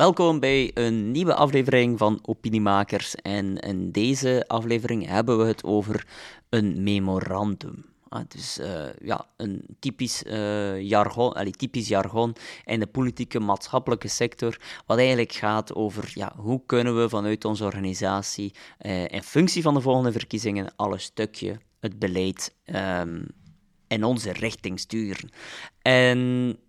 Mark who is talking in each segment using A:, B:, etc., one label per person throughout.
A: Welkom bij een nieuwe aflevering van Opiniemakers. En in deze aflevering hebben we het over een memorandum. Ah, dus uh, ja, een typisch, uh, jargon, allee, typisch jargon in de politieke, maatschappelijke sector, wat eigenlijk gaat over ja, hoe kunnen we vanuit onze organisatie uh, in functie van de volgende verkiezingen alle stukje het beleid um, in onze richting sturen. En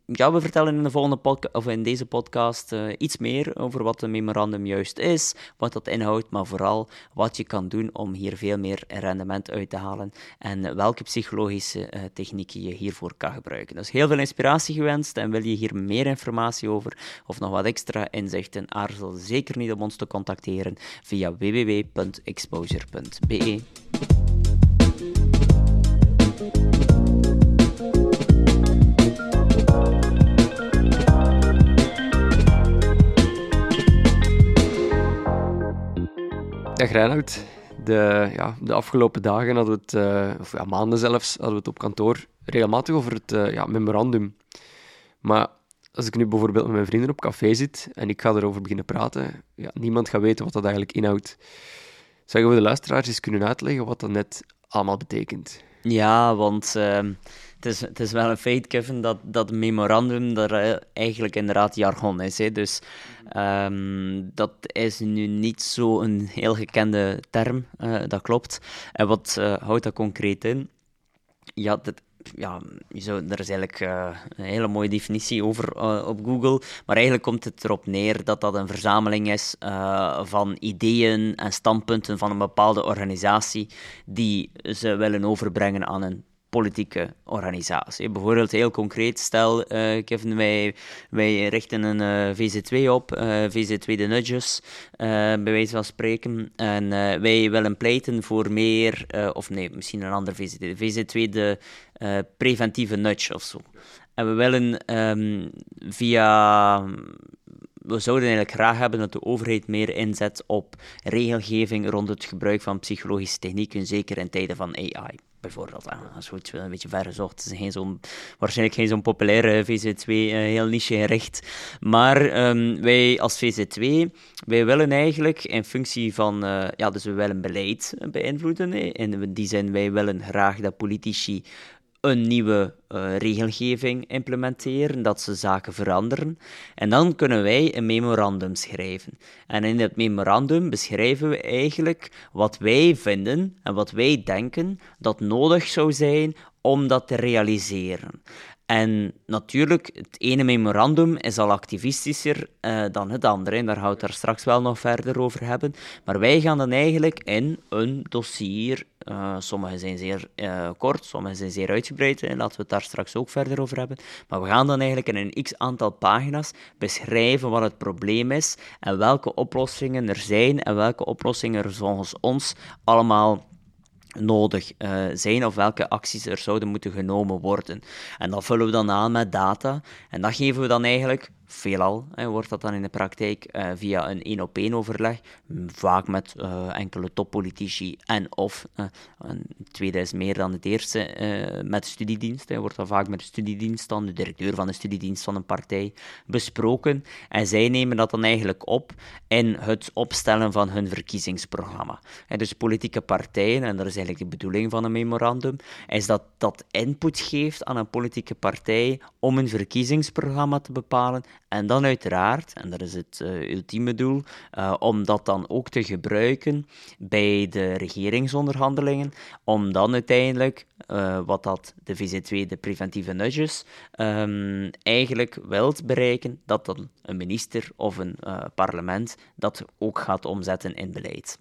A: ja, we vertellen in, de volgende podcast, of in deze podcast uh, iets meer over wat een memorandum juist is, wat dat inhoudt, maar vooral wat je kan doen om hier veel meer rendement uit te halen en welke psychologische uh, technieken je hiervoor kan gebruiken. Dus heel veel inspiratie gewenst en wil je hier meer informatie over of nog wat extra inzichten, aarzel zeker niet om ons te contacteren via www.exposure.be.
B: Dag Reinoud. De, ja, de afgelopen dagen hadden we het, uh, of ja, maanden zelfs, hadden we het op kantoor regelmatig over het uh, ja, memorandum. Maar als ik nu bijvoorbeeld met mijn vrienden op café zit en ik ga erover beginnen praten, ja, niemand gaat weten wat dat eigenlijk inhoudt. Zou we de luisteraars eens kunnen uitleggen wat dat net allemaal betekent?
A: Ja, want uh, het, is, is wel een feit, Kevin, dat dat memorandum dat eigenlijk inderdaad jargon is. Hè. Dus um, dat is nu niet zo een heel gekende term, uh, dat klopt. En wat uh, houdt dat concreet in? Ja, ja, er is eigenlijk een hele mooie definitie over op Google. Maar eigenlijk komt het erop neer dat dat een verzameling is van ideeën en standpunten van een bepaalde organisatie die ze willen overbrengen aan een politieke organisatie. Bijvoorbeeld heel concreet, stel uh, Kevin, wij, wij richten een uh, eh, VZ2 op, uh, eh, VZ2 de Nudges, bij wijze van spreken, en wij willen pleiten voor meer, of nee, misschien een ander VZ2, VZ2 de preventieve nudge of zo. En we willen um, via we zouden eigenlijk graag hebben dat de overheid meer inzet op regelgeving rond het gebruik van psychologische technieken, zeker in tijden van AI bijvoorbeeld. Dat is goed, een beetje ver gezocht. Het is geen zo'n, waarschijnlijk geen zo'n populaire VZ2, uh, heel niche gericht. Maar um, wij als VZ2, wij willen eigenlijk in functie van, uh, ja, dus we willen beleid beïnvloeden. In die zin, wij willen graag dat politici een nieuwe uh, regelgeving implementeren, dat ze zaken veranderen. En dan kunnen wij een memorandum schrijven. En in dat memorandum beschrijven we eigenlijk wat wij vinden en wat wij denken dat nodig zou zijn om dat te realiseren. En natuurlijk, het ene memorandum is al activistischer uh, dan het andere. En daar gaan we het straks wel nog verder over hebben. Maar wij gaan dan eigenlijk in een dossier. Uh, sommige zijn zeer uh, kort, sommige zijn zeer uitgebreid. En laten we het daar straks ook verder over hebben. Maar we gaan dan eigenlijk in een x aantal pagina's beschrijven wat het probleem is. En welke oplossingen er zijn. En welke oplossingen er volgens ons allemaal nodig uh, zijn of welke acties er zouden moeten genomen worden. En dat vullen we dan aan met data en dat geven we dan eigenlijk veelal hè, wordt dat dan in de praktijk uh, via een één-op-één overleg, vaak met uh, enkele toppolitici en of, uh, een tweede is meer dan het eerste, met studiedienst. Hè, wordt dat vaak met de studiedienst dan, de directeur van de studiedienst van een partij, besproken. En zij nemen dat dan eigenlijk op in het opstellen van hun verkiezingsprogramma. En dus politieke partijen, en dat is eigenlijk de bedoeling van een memorandum, is dat dat input geeft aan een politieke partij om een verkiezingsprogramma te bepalen en dan uiteraard, en dat is het uh, ultieme doel, uh, om dat dan ook te gebruiken bij de regeringsonderhandelingen, om dan uiteindelijk, uh, wat dat de VZ2, de preventieve nudges, um, eigenlijk wilt bereiken, dat dan een minister of een parlement dat ook gaat omzetten in beleid.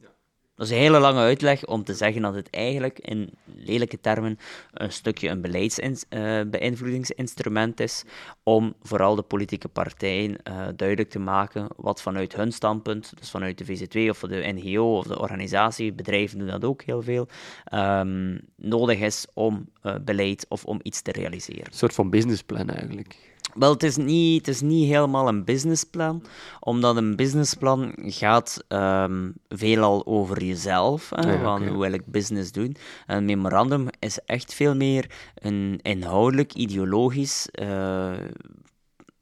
A: Dat is een hele lange uitleg om te zeggen dat het eigenlijk in lelijke termen een stukje een beleidsbeïnvloedingsinstrument is om vooral de politieke partijen uh, duidelijk te maken wat vanuit hun standpunt, dus vanuit de VZ2 of de NGO of de organisatie, bedrijven doen dat ook heel veel, um, nodig is om uh, beleid of om iets te realiseren. Een
B: soort van businessplan eigenlijk.
A: Wel, het is, niet, het is niet helemaal een businessplan, omdat een businessplan gaat um, veelal over jezelf, hè, ja, van hoe wil ik business doen. Een memorandum is echt veel meer een inhoudelijk, ideologisch uh,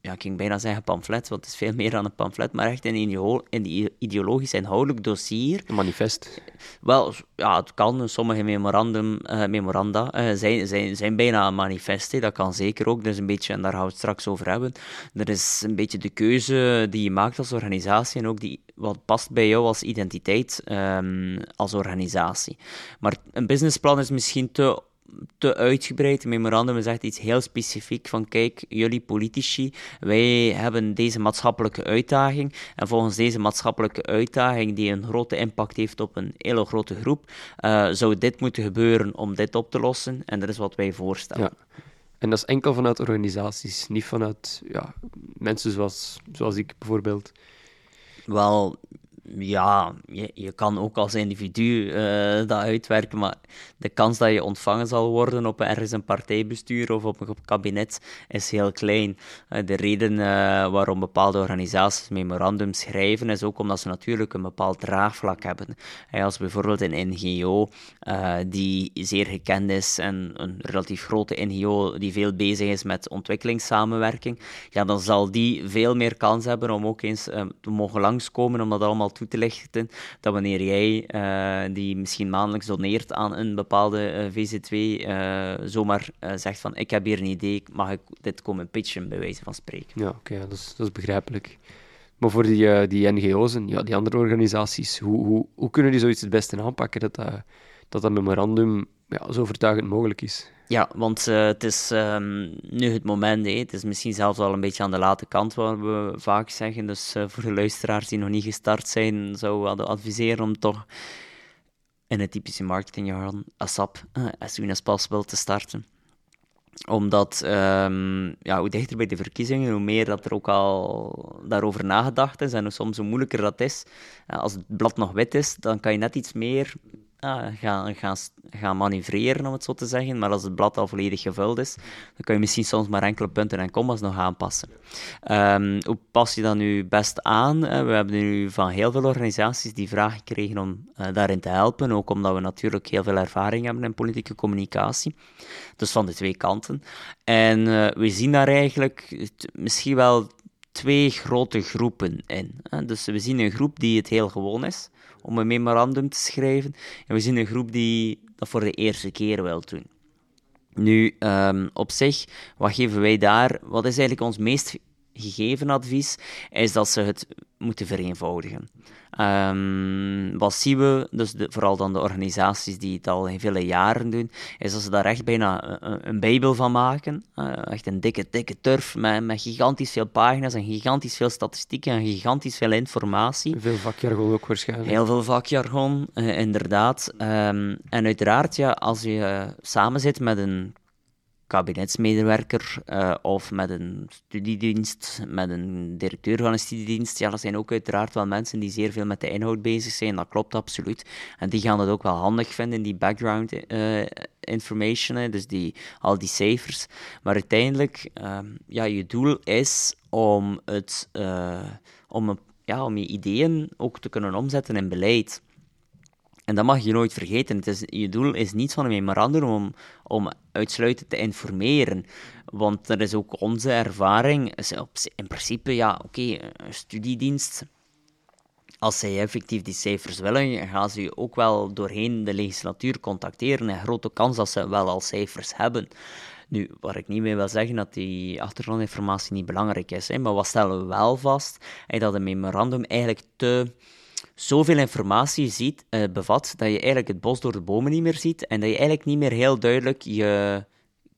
A: ja, ik ging bijna zeggen pamflet, want het is veel meer dan een pamflet, maar echt een, een ideologisch inhoudelijk dossier.
B: Een manifest?
A: Wel, ja, het kan. Sommige memorandum, uh, memoranda uh, zijn, zijn, zijn bijna een manifest. Dat kan zeker ook. Dus een beetje, en daar gaan we het straks over hebben. Er is een beetje de keuze die je maakt als organisatie en ook die, wat past bij jou als identiteit um, als organisatie. Maar een businessplan is misschien te te uitgebreid. Het memorandum echt iets heel specifiek van kijk, jullie politici, wij hebben deze maatschappelijke uitdaging en volgens deze maatschappelijke uitdaging die een grote impact heeft op een hele grote groep, uh, zou dit moeten gebeuren om dit op te lossen en dat is wat wij voorstellen.
B: Ja. En dat is enkel vanuit organisaties, niet vanuit ja, mensen zoals, zoals ik bijvoorbeeld.
A: Wel, ja, je, je kan ook als individu uh, dat uitwerken, maar de kans dat je ontvangen zal worden op ergens een partijbestuur of op een kabinet is heel klein. Uh, de reden uh, waarom bepaalde organisaties memorandum schrijven is ook omdat ze natuurlijk een bepaald draagvlak hebben. als bijvoorbeeld een NGO die zeer gekend is en een relatief grote NGO die veel bezig is met ontwikkelingssamenwerking, ja, dan zal die veel meer kans hebben om ook eens te mogen langskomen om dat allemaal toe te lichten, dat wanneer jij, uh, die misschien maandelijks doneert aan een bepaalde eh, VZ2, uh, eh, zomaar zegt van ik heb hier een idee, mag ik dit komen pitchen, bij wijze van spreken.
B: Ja, oké, dat, is, dat is begrijpelijk. Maar voor die, die NGO's en ja, die andere organisaties, hoe, hoe, hoe kunnen die zoiets het beste aanpakken dat, dat, dat memorandum ja, zo overtuigend mogelijk is?
A: Ja, want uh, het is um, nu het moment. Hè. Het is misschien zelfs al een beetje aan de late kant, wat we vaak zeggen. Dus uh, voor de luisteraars die nog niet gestart zijn, zou ik adviseren om toch in het typische marketingjargon ASAP, uh, as soon as possible, te starten omdat um, ja, hoe dichter bij de verkiezingen, hoe meer dat er ook al daarover nagedacht is en hoe soms hoe moeilijker dat is. Als het blad nog wit is, dan kan je net iets meer gaan, gaan, gaan manoeuvreren, om het zo te zeggen. Maar als het blad al volledig gevuld is, dan kan je misschien soms maar enkele punten en commas nog aanpassen. Um, hoe pas je dat nu best aan? We hebben nu van heel veel organisaties die vraag gekregen om uh, daarin te helpen, ook omdat we natuurlijk heel veel ervaring hebben in politieke communicatie. Dus van de twee kanten. En uh, we zien daar eigenlijk misschien wel twee grote groepen in. Dus we zien een groep die het heel gewoon is om een memorandum te schrijven. En we zien een groep die dat voor de eerste keer wil doen. Nu, um, op zich, wat geven wij daar? Wat is eigenlijk ons meest gegeven advies? Is dat ze het moeten vereenvoudigen. Um, wat zien we, dus vooral dan de organisaties die het al vele jaren doen, is dat ze daar echt bijna een, een bijbel van maken. Uh, echt een dikke, dikke turf met, met gigantisch veel pagina's en gigantisch veel statistieken en gigantisch veel informatie.
B: Veel vakjargon ook waarschijnlijk.
A: Heel veel vakjargon, uh, inderdaad. Um, en uiteraard, ja, als je uh, samen zit met een kabinetsmedewerker uh, of met een studiedienst, met een directeur van een studiedienst. Ja, dat zijn ook uiteraard wel mensen die zeer veel met de inhoud bezig zijn. Dat klopt absoluut. En die gaan het ook wel handig vinden, die background uh, information, dus die, al die cijfers. Maar uiteindelijk, uh, ja, je doel is om, het, uh, om, een, ja, om je ideeën ook te kunnen omzetten in beleid. En dat mag je nooit vergeten. Het is, je doel is niet van een memorandum om, om uitsluitend te informeren. Want er is ook onze ervaring. In principe, ja, oké, een studiedienst. Als zij effectief die cijfers willen, gaan ze je ook wel doorheen de legislatuur contacteren. En grote kans dat ze wel al cijfers hebben. Nu, waar ik niet mee wil zeggen dat die achtergrondinformatie niet belangrijk is, hè, maar wat stellen we wel vast? Is dat een memorandum eigenlijk te zoveel informatie ziet, uh, bevat dat je eigenlijk het bos door de bomen niet meer ziet en dat je eigenlijk niet meer heel duidelijk je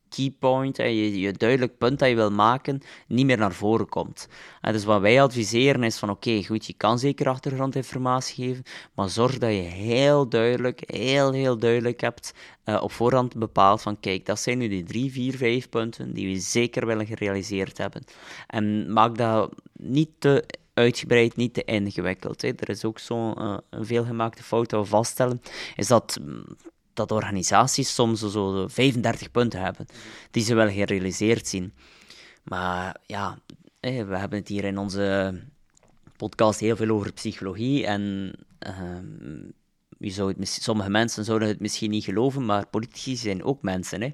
A: keypoint, uh, je, je duidelijk punt dat je wil maken, niet meer naar voren komt. En dus wat wij adviseren is van oké, goed, je kan zeker achtergrondinformatie geven, maar zorg dat je heel duidelijk, heel heel duidelijk hebt op voorhand bepaald van kijk, dat zijn nu die drie, vier, vijf punten die we zeker willen gerealiseerd hebben. En maak dat niet te uitgebreid, niet te ingewikkeld. Hè. Er is ook zo'n uh, veelgemaakte fout dat vaststellen, is dat, mm, dat organisaties soms zo 35 punten hebben, die ze wel gerealiseerd zien. Maar ja, we hebben het hier in onze podcast heel veel over psychologie en uh, je zou het, sommige mensen zouden het misschien niet geloven, maar politici zijn ook mensen. Hè?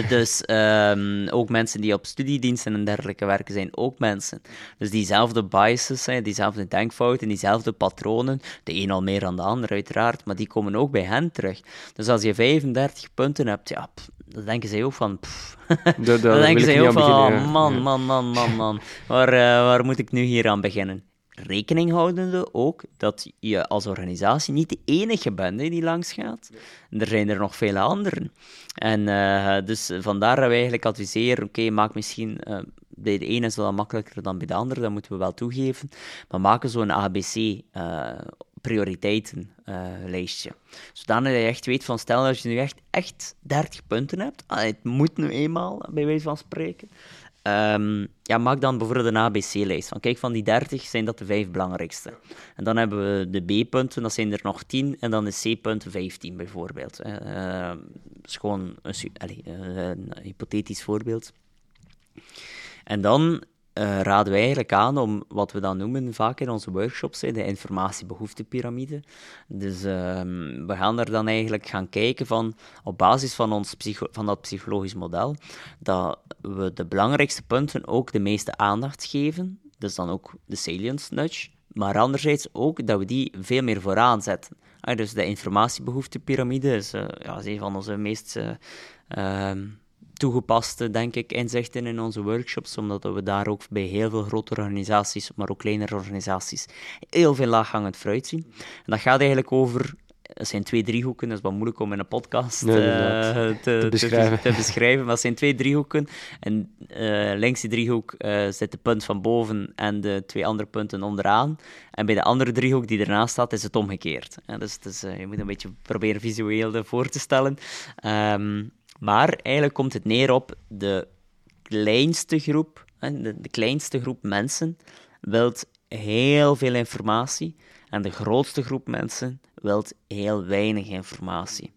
A: Uh, dus um, ook mensen die op studiediensten en dergelijke werken zijn ook mensen. Dus diezelfde biases, hè, diezelfde denkfouten, diezelfde patronen, de een al meer dan de ander uiteraard, maar die komen ook bij hen terug. Dus als je 35 punten hebt, ja, pff, dan denken zij ook van... Pff, dan denken zij ook van, man, man, man, man, man, waar, uh, waar moet ik nu hier aan beginnen? Rekening houdende ook dat je als organisatie niet de enige bent die langs gaat. Er zijn er nog vele anderen. En uh, dus vandaar dat we eigenlijk adviseren, oké, maak misschien... Uh, bij de ene is dat makkelijker dan bij de andere, dat moeten we wel toegeven. Maar maken zo'n ABC uh, prioriteitenlijstje. Zodanig dat je echt weet van, stel dat je nu echt, echt 30 punten hebt, het moet nu eenmaal, bij wijze van spreken, Um, ja, maak dan bijvoorbeeld een ABC-lijst. Van kijk, van die 30 zijn dat de vijf belangrijkste. En dan hebben we de B-punten, dat zijn er nog 10. En dan de C-punten 15 bijvoorbeeld. Uh, dat is gewoon een, allez, een hypothetisch voorbeeld. En dan uh, raden we eigenlijk aan om wat we dan noemen vaak in onze workshops, de informatiebehoeftepiramide. Dus ehm, we gaan er dan eigenlijk gaan kijken van, op basis van, ons van dat psychologisch model, dat we de belangrijkste punten ook de meeste aandacht geven. Dus dan ook de salience nudge. Maar anderzijds ook dat we die veel meer vooraan zetten. Ah, dus de informatiebehoeftepiramide is, uh, ja, is een van onze meest... Uh, toegepaste, denk ik, inzichten in onze workshops, omdat we daar ook bij heel veel grote organisaties, maar ook kleinere organisaties, heel veel laaghangend fruit zien. En dat gaat eigenlijk over het zijn twee driehoeken, dat is wat moeilijk om in een podcast uh, te, te, beschrijven. Te, beschrijven. Maar het zijn twee driehoeken. En uh, links die driehoek uh, zit de punt van boven en de twee andere punten onderaan. En bij de andere driehoek die ernaast staat, is het omgekeerd. dus, dus je moet een beetje proberen visueel voor te stellen. Um, maar eigenlijk komt het neer op de kleinste groep, de, de kleinste groep mensen wilt heel veel informatie en de grootste groep mensen wilt heel weinig informatie.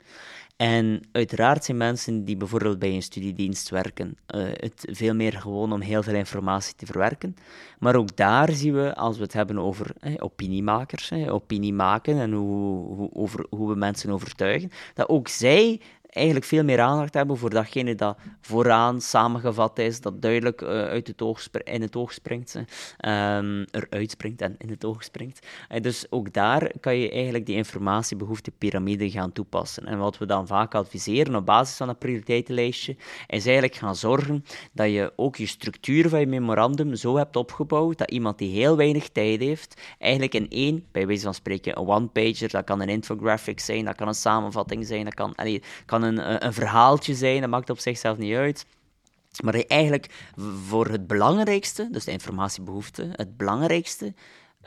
A: En uiteraard zijn mensen die bijvoorbeeld bij een studiedienst werken, uh, het veel meer gewoon om heel veel informatie te verwerken. Maar ook daar zien we, als we het hebben over eh, opiniemakers, eh, opinie maken en hoe, hoe, over, hoe we mensen overtuigen, dat ook zij eigenlijk veel meer aandacht hebben voor datgene dat vooraan samengevat is, dat duidelijk uh, uit het oog in het oog springt, um, eruit springt en in het oog springt. Uh, dus ook daar kan je eigenlijk die informatiebehoeftepiramide gaan toepassen. En wat we dan vaak adviseren op basis van dat prioriteitenlijstje, is eigenlijk gaan zorgen dat je ook je structuur van je memorandum zo hebt opgebouwd dat iemand die heel weinig tijd heeft, eigenlijk in één, bij wijze van spreken, een one-pager, dat kan een infographic zijn, dat kan een samenvatting zijn, dat kan, allee, kan een, een verhaaltje zijn, dat maakt op zichzelf niet uit. Maar eigenlijk voor het belangrijkste, dus de informatiebehoefte, het belangrijkste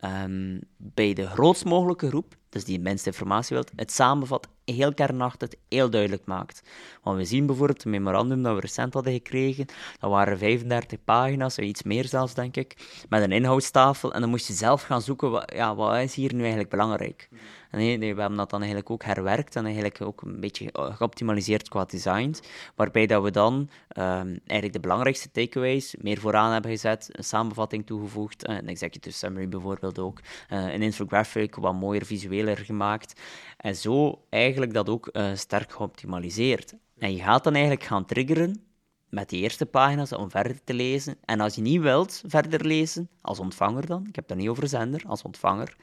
A: um, bij de grootst mogelijke groep, dus die minste informatie wilt, het samenvat, heel kernachtig, heel duidelijk maakt. Want we zien bijvoorbeeld het memorandum dat we recent hadden gekregen, dat waren 35 pagina's, iets meer zelfs, denk ik, met een inhoudstafel. En dan moest je zelf gaan zoeken, wat, ja, wat is hier nu eigenlijk belangrijk? We hebben dat dan eigenlijk ook herwerkt en eigenlijk ook een beetje eh, geoptimaliseerd qua design. Waarbij dat we dan um, eigenlijk de belangrijkste takeaways meer vooraan hebben gezet, een samenvatting toegevoegd, uh, een executive summary bijvoorbeeld ook, uh, een infographic, wat mooier, visueler gemaakt. En zo eigenlijk dat ook sterk geoptimaliseerd. En je gaat dan eigenlijk gaan triggeren met die eerste pagina's om verder te lezen. En als je niet wilt verder lezen, als ontvanger dan, ik heb het niet over zender, als ontvanger,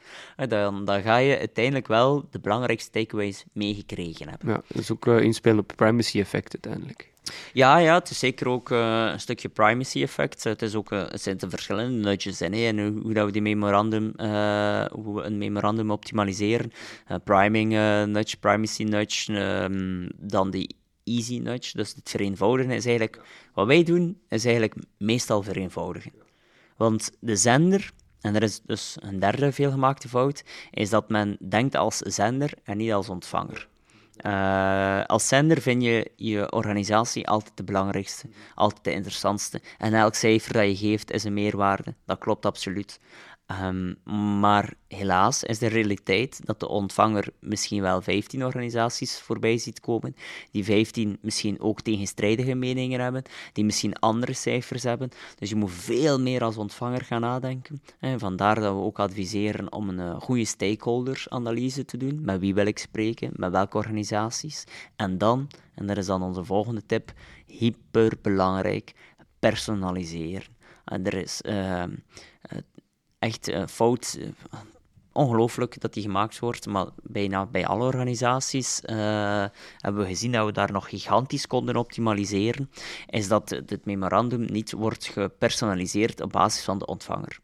A: dan, dan ga je uiteindelijk wel de belangrijkste takeaways meegekregen hebben.
B: Ja, dat is ook uh, inspelen op privacy-effect uiteindelijk.
A: Ja, ja, het is zeker ook uh, een stukje privacy-effect. Het, is ook, uh, het zijn de verschillende nudges in, hè, en hoe, hoe, dat we die memorandum, hoe we een memorandum optimaliseren. priming nudge, privacy nudge, um, dan die easy nudge, dus het vereenvoudigen, is eigenlijk... Wat wij doen, is eigenlijk meestal vereenvoudigen. Want de zender, en er is dus een derde veelgemaakte fout, is dat men denkt als zender en niet als ontvanger. Uh, als zender vind je je organisatie altijd de belangrijkste, altijd de interessantste. En elk cijfer dat je geeft is een meerwaarde. Dat klopt absoluut. Ehm, maar helaas is de realiteit dat de ontvanger misschien wel 15 organisaties voorbij ziet komen, die 15 misschien ook tegenstrijdige meningen hebben, die misschien andere cijfers hebben. Dus je moet veel meer als ontvanger gaan nadenken. En vandaar dat we ook adviseren om een uh, goede stakeholders-analyse te doen. Met wie wil ik spreken, met welke organisaties. En dan, en dat is dan onze volgende tip, hyperbelangrijk, personaliseren. En er is uh, echt uh, fout. Uh, ongelooflijk dat die gemaakt wordt, maar bijna bij alle organisaties uh, hebben we gezien dat we daar nog gigantisch konden optimaliseren, is dat het memorandum niet wordt gepersonaliseerd op basis van de ontvanger.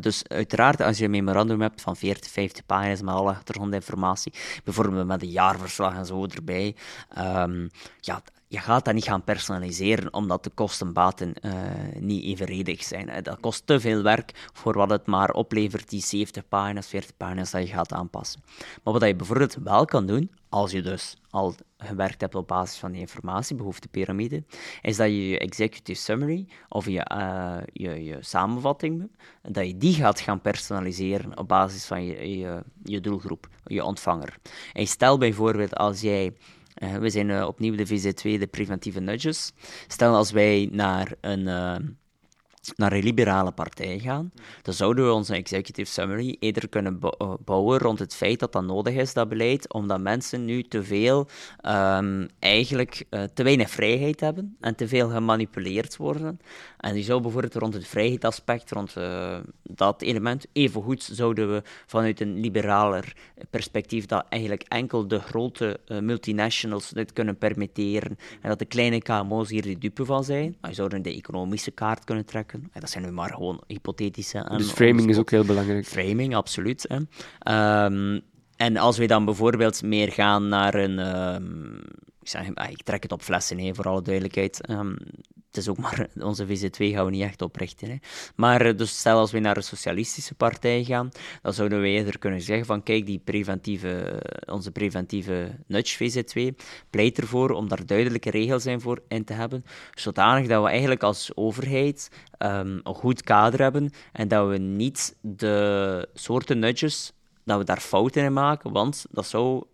A: Dus uiteraard, als je een memorandum hebt van 40, 50 pagina's met alle achtergrondinformatie, bijvoorbeeld met een jaarverslag en zo erbij, um, ja, je gaat dat niet gaan personaliseren, omdat de kostenbaten uh, niet evenredig zijn. Dat kost te veel werk voor wat het maar oplevert, die 70 pagina's, 40 pagina's dat je gaat aanpassen. Maar wat je bijvoorbeeld wel kan doen, als je dus al gewerkt hebt op basis van die informatiebehoeftepiramide, is dat je je executive summary of je, uh, je, je samenvatting, dat je die gaat gaan personaliseren op basis van je, je, je doelgroep, je ontvanger. En stel bijvoorbeeld als jij we zijn uh, opnieuw de VZ2, de preventieve nudges. Stel als wij naar een, uh, naar een liberale partij gaan, dan zouden we onze executive summary eerder kunnen bouwen rond het feit dat dat nodig is, dat beleid, omdat mensen nu te veel, um, eigenlijk te weinig vrijheid hebben en te veel gemanipuleerd worden. En die zou bijvoorbeeld rond het vrijheidsaspect, rond uh, dat element, evengoed zouden we vanuit een liberaler perspectief dat eigenlijk enkel de grote uh, multinationals dit kunnen permitteren en dat de kleine KMO's hier de dupe van zijn. Je zouden de economische kaart kunnen trekken. En dat zijn nu maar gewoon hypothetische...
B: Dus framing is ook heel belangrijk.
A: Framing, absoluut. Hè. Um, en als we dan bijvoorbeeld meer gaan naar een... Um, ik, zeg, ah, ik trek het op flessen, hè, voor alle duidelijkheid. Um, het is ook maar, onze VZ2 gaan we niet echt oprichten. Hè. Maar dus stel als we naar een socialistische partij gaan, dan zouden we eerder kunnen zeggen van kijk, die preventieve, onze preventieve nudge VZ2 pleit ervoor om daar duidelijke regels in, voor, te hebben, zodanig dat we eigenlijk als overheid um, een goed kader hebben en dat we niet de soorten nudges, dat we daar fouten in maken, want dat zou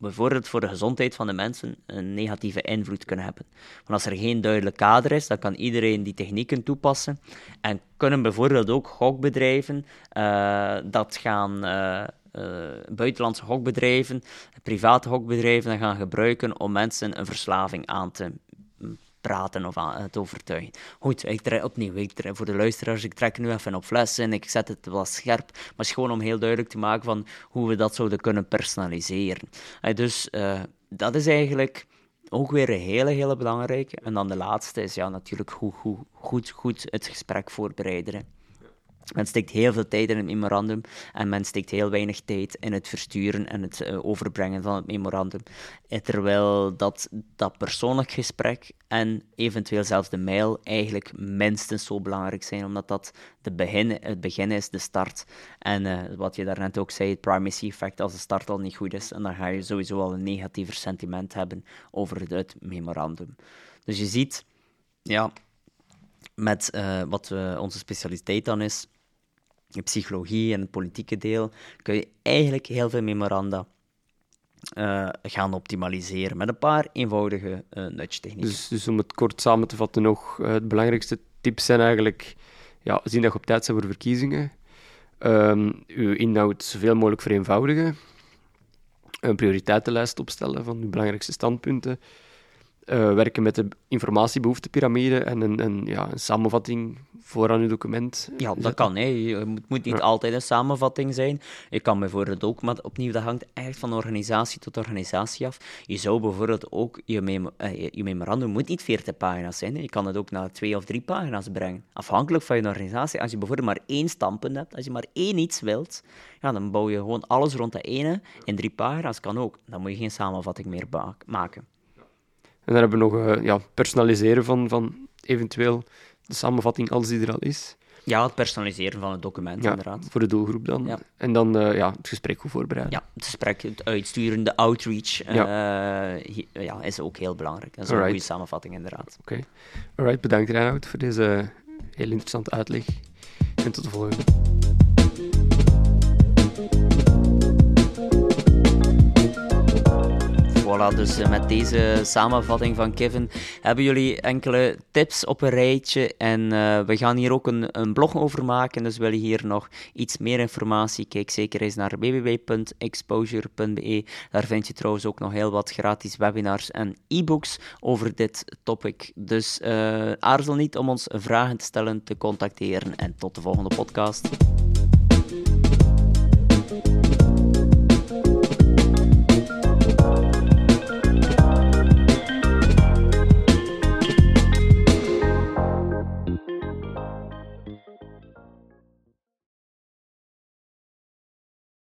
A: bijvoorbeeld voor de gezondheid van de mensen een negatieve invloed kunnen hebben. Want als er geen duidelijk kader is, dan kan iedereen die technieken toepassen en kunnen bijvoorbeeld ook gokbedrijven uh, dat gaan. Uh, uh, buitenlandse gokbedrijven, private gokbedrijven, gaan gebruiken om mensen een verslaving aan te praten of aan het overtuigen. Goed, ik trek opnieuw, ik trek, voor de luisteraars, ik trek nu even op flessen en ik zet het wel scherp, maar het is gewoon om heel duidelijk te maken van hoe we dat zouden kunnen personaliseren. Uh, dus uh, dat is eigenlijk ook weer een hele, hele belangrijke. En dan de laatste is ja, natuurlijk goed, goed, goed, goed het gesprek voorbereiden. Men steekt heel veel tijd in het memorandum en men steekt heel weinig tijd in het versturen en het uh, overbrengen van het memorandum. Terwijl dat, dat persoonlijk gesprek en eventueel zelfs de mail eigenlijk minstens zo belangrijk zijn, omdat dat de begin, het begin is, de start. En uh, wat je daarnet ook zei, het primacy effect, als de start al niet goed is, en dan ga je sowieso al een negatiever sentiment hebben over het memorandum. Dus je ziet, ja, met uh, wat uh, onze specialiteit dan is, de psychologie en het politieke deel, kun je eigenlijk heel veel memoranda uh, gaan optimaliseren met een paar eenvoudige uh, nudge-technieken.
B: Dus, dus, om het kort samen te vatten nog, het belangrijkste tips zijn eigenlijk ja, zien dat je op tijd bent voor verkiezingen, um, uw inhoud zoveel mogelijk vereenvoudigen, een prioriteitenlijst opstellen van uw belangrijkste standpunten, uh, werken met de informatiebehoeftepiramide en een, een, ja, een samenvatting vooraan uw document.
A: Ja, dat kan. Hè. Het moet, niet ja. altijd een samenvatting zijn. Je kan bijvoorbeeld ook, maar opnieuw, dat hangt echt van organisatie tot organisatie af. Je zou bijvoorbeeld ook, je, memo uh, je memorandum moet niet 40 pagina's zijn. Hè. Je kan het ook naar twee of drie pagina's brengen. Afhankelijk van je organisatie. Als je bijvoorbeeld maar één standpunt hebt, als je maar één iets wilt, ja, dan bouw je gewoon alles rond dat ene in drie pagina's. Kan ook. Dan moet je geen samenvatting meer maken.
B: En dan hebben we nog uh, ja, personaliseren van, van eventueel de samenvatting als die er al is.
A: Ja, het personaliseren van het document,
B: ja,
A: inderdaad.
B: Voor de doelgroep dan. Ja. En dan uh, ja, het gesprek goed voorbereiden.
A: Ja, het gesprek, het uitsturen, de outreach ja. Uh, ja, is ook heel belangrijk. Dat is een goede samenvatting, inderdaad.
B: Oké. Okay. Alright, bedankt Reinoud voor deze heel interessante uitleg. en tot de volgende.
A: Voilà, dus eh, met deze samenvatting van Kevin hebben jullie enkele tips op een rijtje. En uh, we gaan hier ook een, een, blog over maken. Dus wil je hier nog iets meer informatie, kijk zeker eens naar www.exposure.be. Daar vind je trouwens ook nog heel wat gratis webinars en e-books over dit topic. Dus uh, aarzel niet om ons vragen te stellen, te contacteren. En tot de volgende podcast.